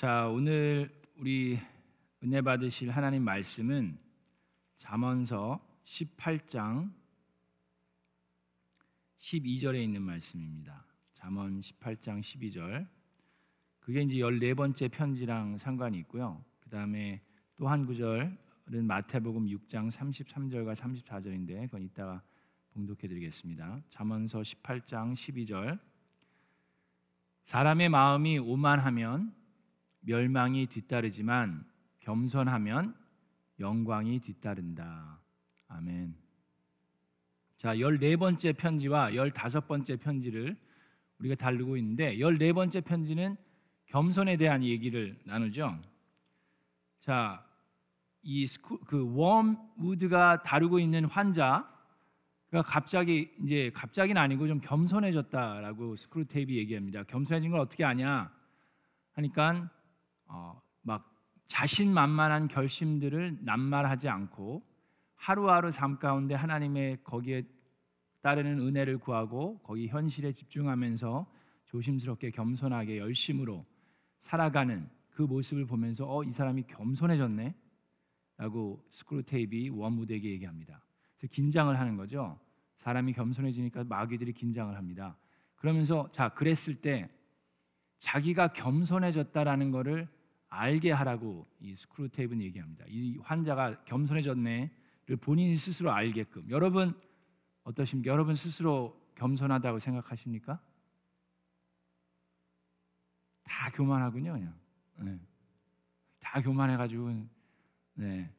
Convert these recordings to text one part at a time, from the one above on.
자, 오늘 우리 은혜 받으실 하나님 말씀은 잠언서 18장 12절에 있는 말씀입니다. 잠언 18장 12절. 그게 이제 14번째 편지랑 상관이 있고요. 그다음에 또 한 구절은 마태복음 6장 33절과 34절인데 그건 이따가 봉독해 드리겠습니다. 잠언서 18장 12절. 사람의 마음이 오만하면 멸망이 뒤따르지만 겸손하면 영광이 뒤따른다. 아멘. 자, 14번째 편지와 15번째 편지를 우리가 다루고 있는데 14번째 편지는 겸손에 대한 얘기를 나누죠. 자, 이그 웜우드가 다루고 있는 환자가 갑자기 이제 갑자기는 아니고 좀 겸손해졌다라고 스크루테이프 얘기합니다. 겸손해진 걸 어떻게 아냐? 하니까 어, 막 자신만만한 결심들을 남발하지 않고 하루하루 삶 가운데 하나님의 거기에 따르는 은혜를 구하고 거기 현실에 집중하면서 조심스럽게 겸손하게 열심으로 살아가는 그 모습을 보면서 어 이 사람이 겸손해졌네 라고 스크루테이프가 웜우드에게 얘기합니다. 그래서 긴장을 하는 거죠. 사람이 겸손해지니까 마귀들이 긴장을 합니다. 그러면서 자 그랬을 때 자기가 겸손해졌다라는 것을 알게 하라고 이 스크루테이프는 얘기합니다. 이 환자가 겸손해졌네를 본인 스스로 알게끔. 여러분 어떠십니까? 여러분 스스로 겸손하다고 생각하십니까? 다 교만하군요, 그냥. 네. 다 교만해가지고, 네.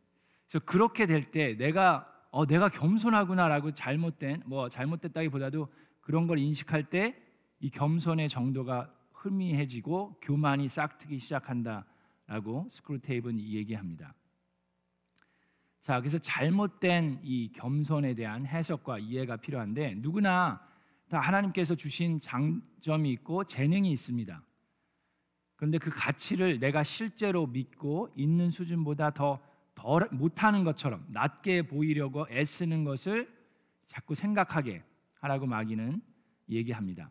그래서 그렇게 될 때 내가 어 내가 겸손하구나라고 잘못된 뭐 잘못됐다기보다도 그런 걸 인식할 때 이 겸손의 정도가 흐미해지고 교만이 싹트기 시작한다. 라고 스크루테이브는 얘기합니다. 자, 그래서 잘못된 이 겸손에 대한 해석과 이해가 필요한데 누구나 다 하나님께서 주신 장점이 있고 재능이 있습니다. 그런데 그 가치를 내가 실제로 믿고 있는 수준보다 더 덜 못하는 것처럼 낮게 보이려고 애쓰는 것을 자꾸 생각하게 하라고 마귀는 얘기합니다.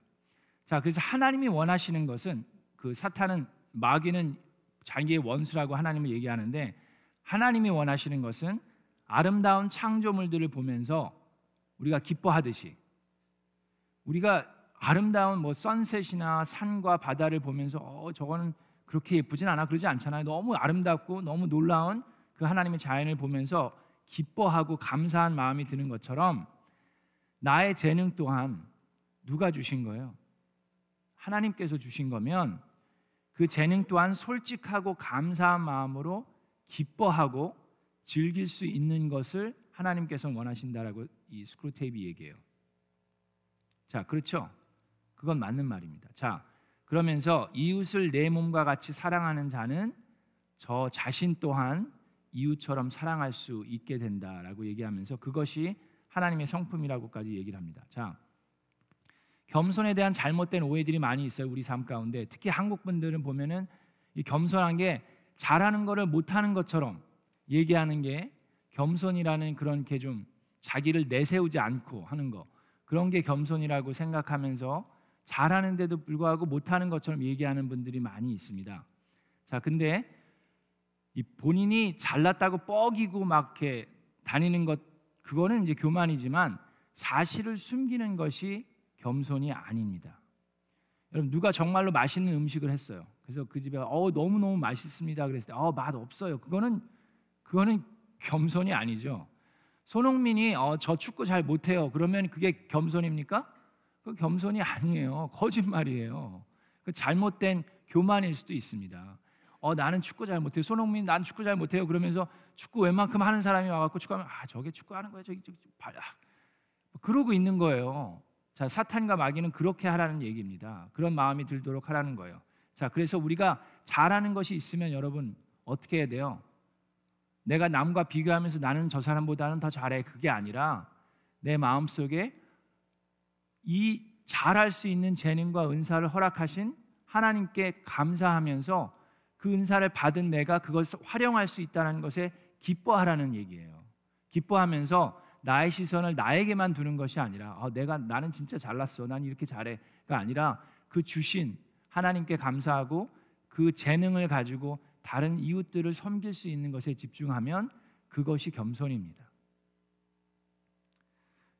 자, 그래서 하나님이 원하시는 것은 그 사탄은 마귀는 자기의 원수라고 하나님을 얘기하는데 하나님이 원하시는 것은 아름다운 창조물들을 보면서 우리가 기뻐하듯이 우리가 아름다운 뭐 선셋이나 산과 바다를 보면서 어 저거는 그렇게 예쁘진 않아 그러지 않잖아요. 너무 아름답고 너무 놀라운 그 하나님의 자연을 보면서 기뻐하고 감사한 마음이 드는 것처럼 나의 재능 또한 누가 주신 거예요? 하나님께서 주신 거면 그 재능 또한 솔직하고 감사한 마음으로 기뻐하고 즐길 수 있는 것을 하나님께서 원하신다라고 이 스크루테이프 얘기해요. 자, 그렇죠? 그건 맞는 말입니다. 자, 그러면서 이웃을 내 몸과 같이 사랑하는 자는 저 자신 또한 이웃처럼 사랑할 수 있게 된다라고 얘기하면서 그것이 하나님의 성품이라고까지 얘기를 합니다. 자, 겸손에 대한 잘못된 오해들이 많이 있어요. 우리 삶 가운데 특히 한국 분들은 보면은 이 겸손한 게 잘하는 거를 못하는 것처럼 얘기하는 게 겸손이라는 그런 게 좀 자기를 내세우지 않고 하는 거 그런 게 겸손이라고 생각하면서 잘하는데도 불구하고 못하는 것처럼 얘기하는 분들이 많이 있습니다. 자, 근데 이 본인이 잘났다고 뻐기고 막 이렇게 다니는 것 그거는 이제 교만이지만 사실을 숨기는 것이 겸손이 아닙니다. 여러분 누가 정말로 맛있는 음식을 했어요. 그래서 그 집에 어 너무 너무 맛있습니다. 그랬을 때어맛 없어요. 그거는 그거는 겸손이 아니죠. 손흥민이 어 저 축구 잘 못해요. 그러면 그게 겸손입니까? 그 겸손이 아니에요. 거짓말이에요. 그 잘못된 교만일 수도 있습니다. 어 나는 축구 잘 못해요. 손흥민 난 축구 잘 못해요. 그러면서 축구 웬만큼 하는 사람이 와갖고 축구하면 아 저게 축구하는 거야 저기 저기 발 아, 그러고 있는 거예요. 자, 사탄과 마귀는 그렇게 하라는 얘기입니다. 그런 마음이 들도록 하라는 거예요. 자, 그래서 우리가 잘하는 것이 있으면 여러분 어떻게 해야 돼요? 내가 남과 비교하면서 나는 저 사람보다는 더 잘해. 그게 아니라 내 마음 속에 이 잘할 수 있는 재능과 은사를 허락하신 하나님께 감사하면서 그 은사를 받은 내가 그것을 활용할 수 있다는 것에 기뻐하라는 얘기예요. 기뻐하면서 나의 시선을 나에게만 두는 것이 아니라 어, 내가 나는 진짜 잘났어. 난 이렇게 잘해가 아니라 그 주신 하나님께 감사하고 그그 재능을 가지고 다른 이웃들을 섬길 수 있는 것에 집중하면 그것이 겸손입니다.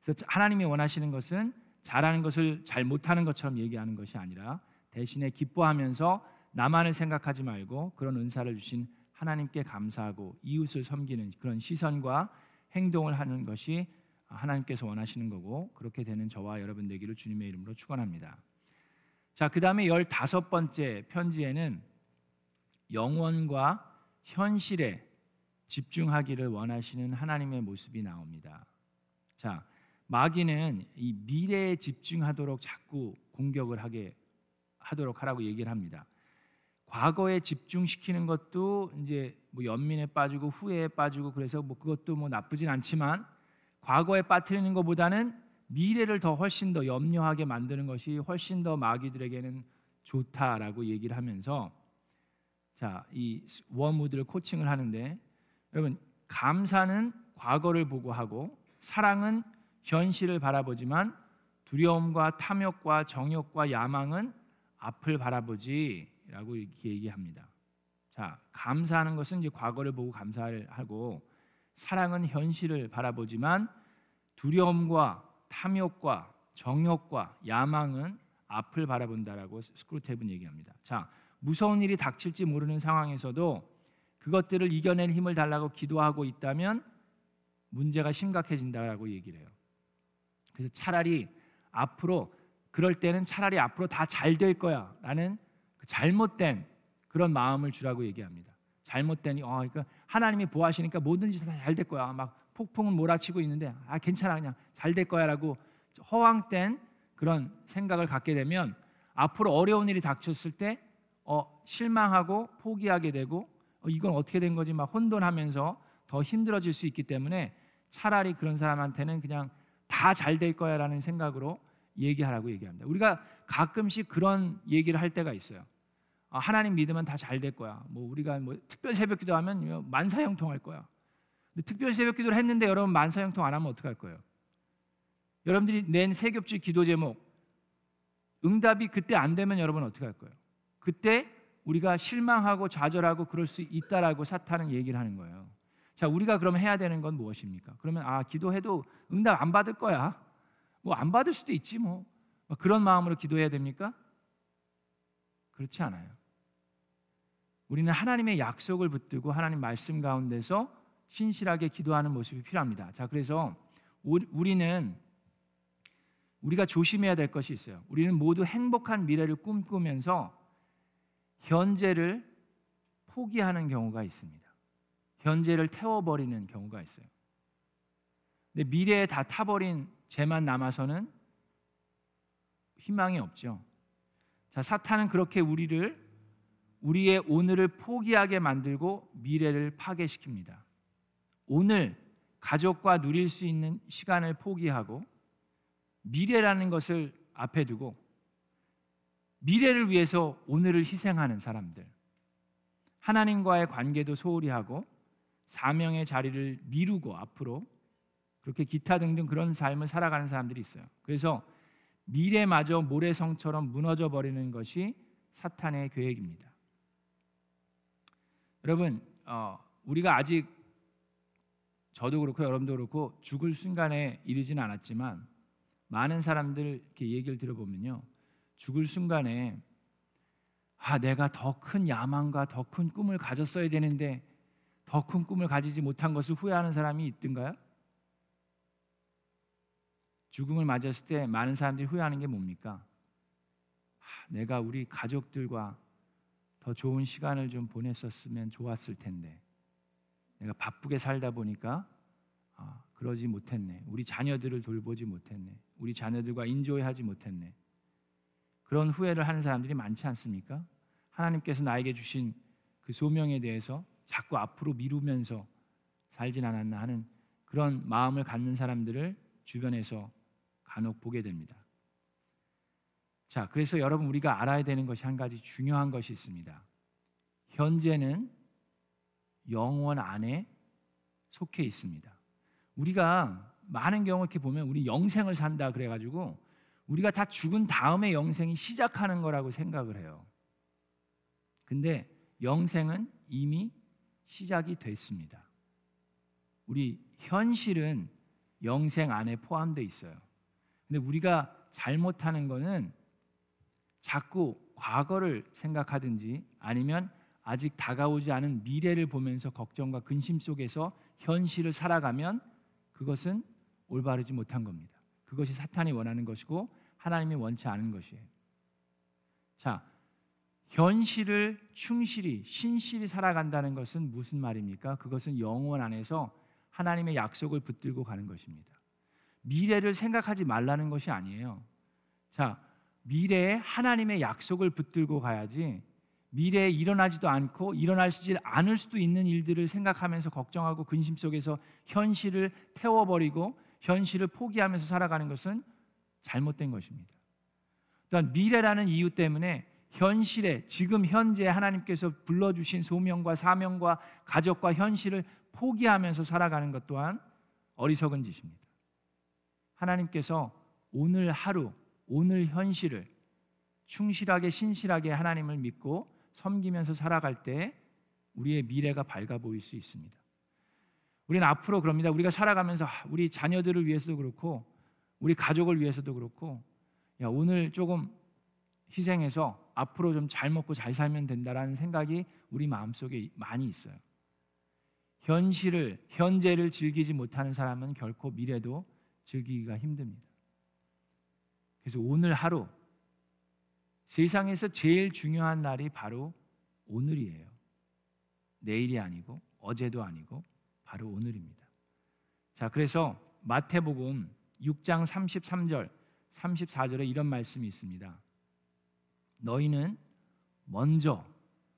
그래서 하나님이 원하시는 것은 잘하는 것을 잘 못하는 것처럼 얘기하는 것이 아니라 대신에 기뻐하면서 나만을 생각하지 말고 그런 은사를 주신 하나님께 감사하고 이웃을 섬기는 그런 시선과 행동을 하는 것이 하나님께서 원하시는 거고 그렇게 되는 저와 여러분 되기를 주님의 이름으로 축원합니다. 자, 그다음에 15번째 편지에는 영원과 현실에 집중하기를 원하시는 하나님의 모습이 나옵니다. 자, 마귀는 이 미래에 집중하도록 자꾸 공격을 하게 하도록 하라고 얘기를 합니다. 과거에 집중시키는 것도 이제 뭐 연민에 빠지고 후회에 빠지고 그래서 뭐 그것도 뭐 나쁘진 않지만 과거에 빠뜨리는 것보다는 미래를 더 훨씬 더 염려하게 만드는 것이 훨씬 더 마귀들에게는 좋다라고 얘기를 하면서 자, 이 워무드를 코칭을 하는데 여러분 감사는 과거를 보고 하고 사랑은 현실을 바라보지만 두려움과 탐욕과 정욕과 야망은 앞을 바라보지 라고 이렇게 얘기합니다. 자, 감사하는 것은 이제 과거를 보고 감사를 하고 사랑은 현실을 바라보지만 두려움과 탐욕과 정욕과 야망은 앞을 바라본다라고 스크루테이브는 얘기합니다. 자, 무서운 일이 닥칠지 모르는 상황에서도 그것들을 이겨낼 힘을 달라고 기도하고 있다면 문제가 심각해진다라고 얘기를 해요. 그래서 차라리 앞으로 그럴 때는 차라리 앞으로 다 잘 될 거야라는 그 잘못된 그런 마음을 주라고 얘기합니다. 잘못된 어 그러니까 하나님이 보하시니까 뭐든지 다잘 될 거야. 막 폭풍은 몰아치고 있는데 아 괜찮아 그냥 잘 될 거야라고 허황된 그런 생각을 갖게 되면 앞으로 어려운 일이 닥쳤을 때 어, 실망하고 포기하게 되고 어, 이건 어떻게 된 거지 막 혼돈하면서 더 힘들어질 수 있기 때문에 차라리 그런 사람한테는 그냥 다 잘 될 거야라는 생각으로 얘기하라고 얘기합니다. 우리가 가끔씩 그런 얘기를 할 때가 있어요. 아, 하나님 믿으면 다 잘 될 거야. 뭐 우리가 뭐 특별 새벽기도 하면 만사형통할 거야. 근데 특별 새벽기도를 했는데 여러분 만사형통 안 하면 어떡할 거예요? 여러분들이 낸 세겹주 기도 제목 응답이 그때 안 되면 여러분 어떻게 할 거예요? 그때 우리가 실망하고 좌절하고 그럴 수 있다라고 사탄은 얘기를 하는 거예요. 자, 우리가 그럼 해야 되는 건 무엇입니까? 그러면 아, 기도해도 응답 안 받을 거야. 뭐 안 받을 수도 있지 뭐. 뭐. 그런 마음으로 기도해야 됩니까? 그렇지 않아요. 우리는 하나님의 약속을 붙들고 하나님 말씀 가운데서 신실하게 기도하는 모습이 필요합니다. 자, 그래서 우리는 우리가 조심해야 될 것이 있어요. 우리는 모두 행복한 미래를 꿈꾸면서 현재를 포기하는 경우가 있습니다. 현재를 태워버리는 경우가 있어요. 근데 미래에 다 타버린 죄만 남아서는 희망이 없죠. 자, 사탄은 그렇게 우리를 우리의 오늘을 포기하게 만들고 미래를 파괴시킵니다. 오늘 가족과 누릴 수 있는 시간을 포기하고 미래라는 것을 앞에 두고 미래를 위해서 오늘을 희생하는 사람들. 하나님과의 관계도 소홀히 하고 사명의 자리를 미루고 앞으로 그렇게 기타 등등 그런 삶을 살아가는 사람들이 있어요. 그래서 미래마저 모래성처럼 무너져 버리는 것이 사탄의 계획입니다. 여러분, 어, 우리가 아직 저도 그렇고 여러분도 그렇고 죽을 순간에 이르지는 않았지만 많은 사람들 이렇게 얘기를 들어보면요, 죽을 순간에 아 내가 더 큰 야망과 더 큰 꿈을 가졌어야 되는데 더 큰 꿈을 가지지 못한 것을 후회하는 사람이 있던가요? 죽음을 맞았을 때 많은 사람들이 후회하는 게 뭡니까? 아, 내가 우리 가족들과 더 좋은 시간을 좀 보냈었으면 좋았을 텐데 내가 바쁘게 살다 보니까 아, 그러지 못했네. 우리 자녀들을 돌보지 못했네. 우리 자녀들과 인조해하지 못했네. 그런 후회를 하는 사람들이 많지 않습니까? 하나님께서 나에게 주신 그 소명에 대해서 자꾸 앞으로 미루면서 살진 않았나 하는 그런 마음을 갖는 사람들을 주변에서 간혹 보게 됩니다. 자, 그래서 여러분 우리가 알아야 되는 것이 한 가지 중요한 것이 있습니다. 현재는 영원 안에 속해 있습니다. 우리가 많은 경우 이렇게 보면 우리 영생을 산다 그래 가지고 우리가 다 죽은 다음에 영생이 시작하는 거라고 생각을 해요. 근데 영생은 이미 시작이 됐습니다. 우리 현실은 영생 안에 포함되어 있어요. 근데 우리가 잘못하는 거는 자꾸 과거를 생각하든지 아니면 아직 다가오지 않은 미래를 보면서 걱정과 근심 속에서 현실을 살아가면 그것은 올바르지 못한 겁니다. 그것이 사탄이 원하는 것이고 하나님이 원치 않은 것이에요. 자, 현실을 충실히 신실히 살아간다는 것은 무슨 말입니까? 그것은 영원 안에서 하나님의 약속을 붙들고 가는 것입니다. 미래를 생각하지 말라는 것이 아니에요. 자, 미래에 하나님의 약속을 붙들고 가야지 미래에 일어나지도 않고 일어나지 않을 수도 있는 일들을 생각하면서 걱정하고 근심 속에서 현실을 태워버리고 현실을 포기하면서 살아가는 것은 잘못된 것입니다. 또한 미래라는 이유 때문에 현실에 지금 현재 하나님께서 불러주신 소명과 사명과 가족과 현실을 포기하면서 살아가는 것 또한 어리석은 짓입니다. 하나님께서 오늘 하루, 오늘 현실을 충실하게 신실하게 하나님을 믿고 섬기면서 살아갈 때 우리의 미래가 밝아 보일 수 있습니다. 우리는 앞으로 그럽니다. 우리가 살아가면서 우리 자녀들을 위해서도 그렇고 우리 가족을 위해서도 그렇고 야, 오늘 조금 희생해서 앞으로 좀 잘 먹고 잘 살면 된다라는 생각이 우리 마음속에 많이 있어요. 현실을 현재를 즐기지 못하는 사람은 결코 미래도 즐기기가 힘듭니다. 그래서 오늘 하루 세상에서 제일 중요한 날이 바로 오늘이에요. 내일이 아니고 어제도 아니고 바로 오늘입니다. 자, 그래서 마태복음 6장 33절, 34절에 이런 말씀이 있습니다. 너희는 먼저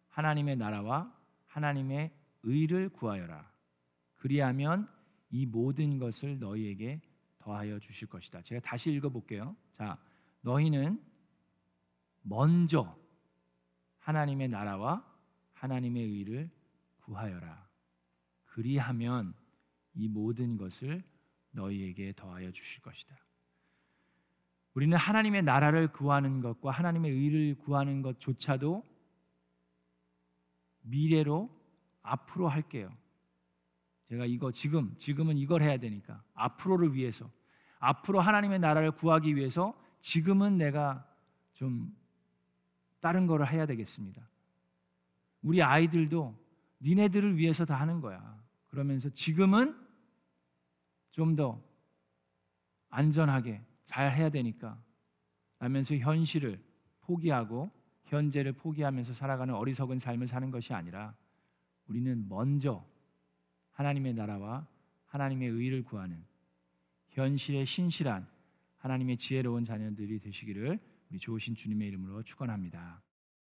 하나님의 나라와 하나님의 의를 구하여라. 그리하면 이 모든 것을 너희에게 더하여 주실 것이다. 제가 다시 읽어 볼게요. 자, 너희는 먼저 하나님의 나라와 하나님의 의를 구하여라. 그리하면 이 모든 것을 너희에게 더하여 주실 것이다. 우리는 하나님의 나라를 구하는 것과 하나님의 의를 구하는 것조차도 미래로 앞으로 할게요. 제가 이거 지금 지금은 이걸 해야 되니까 앞으로를 위해서 앞으로 하나님의 나라를 구하기 위해서 지금은 내가 좀 다른 거를 해야 되겠습니다. 우리 아이들도 니네들을 위해서 다 하는 거야. 그러면서 지금은 좀 더 안전하게 잘 해야 되니까 라면서 현실을 포기하고 현재를 포기하면서 살아가는 어리석은 삶을 사는 것이 아니라 우리는 먼저 하나님의 나라와 하나님의 의를 구하는 현실에 신실한 하나님의 지혜로운 자녀들이 되시기를 우리 좋으신 주님의 이름으로 축원합니다.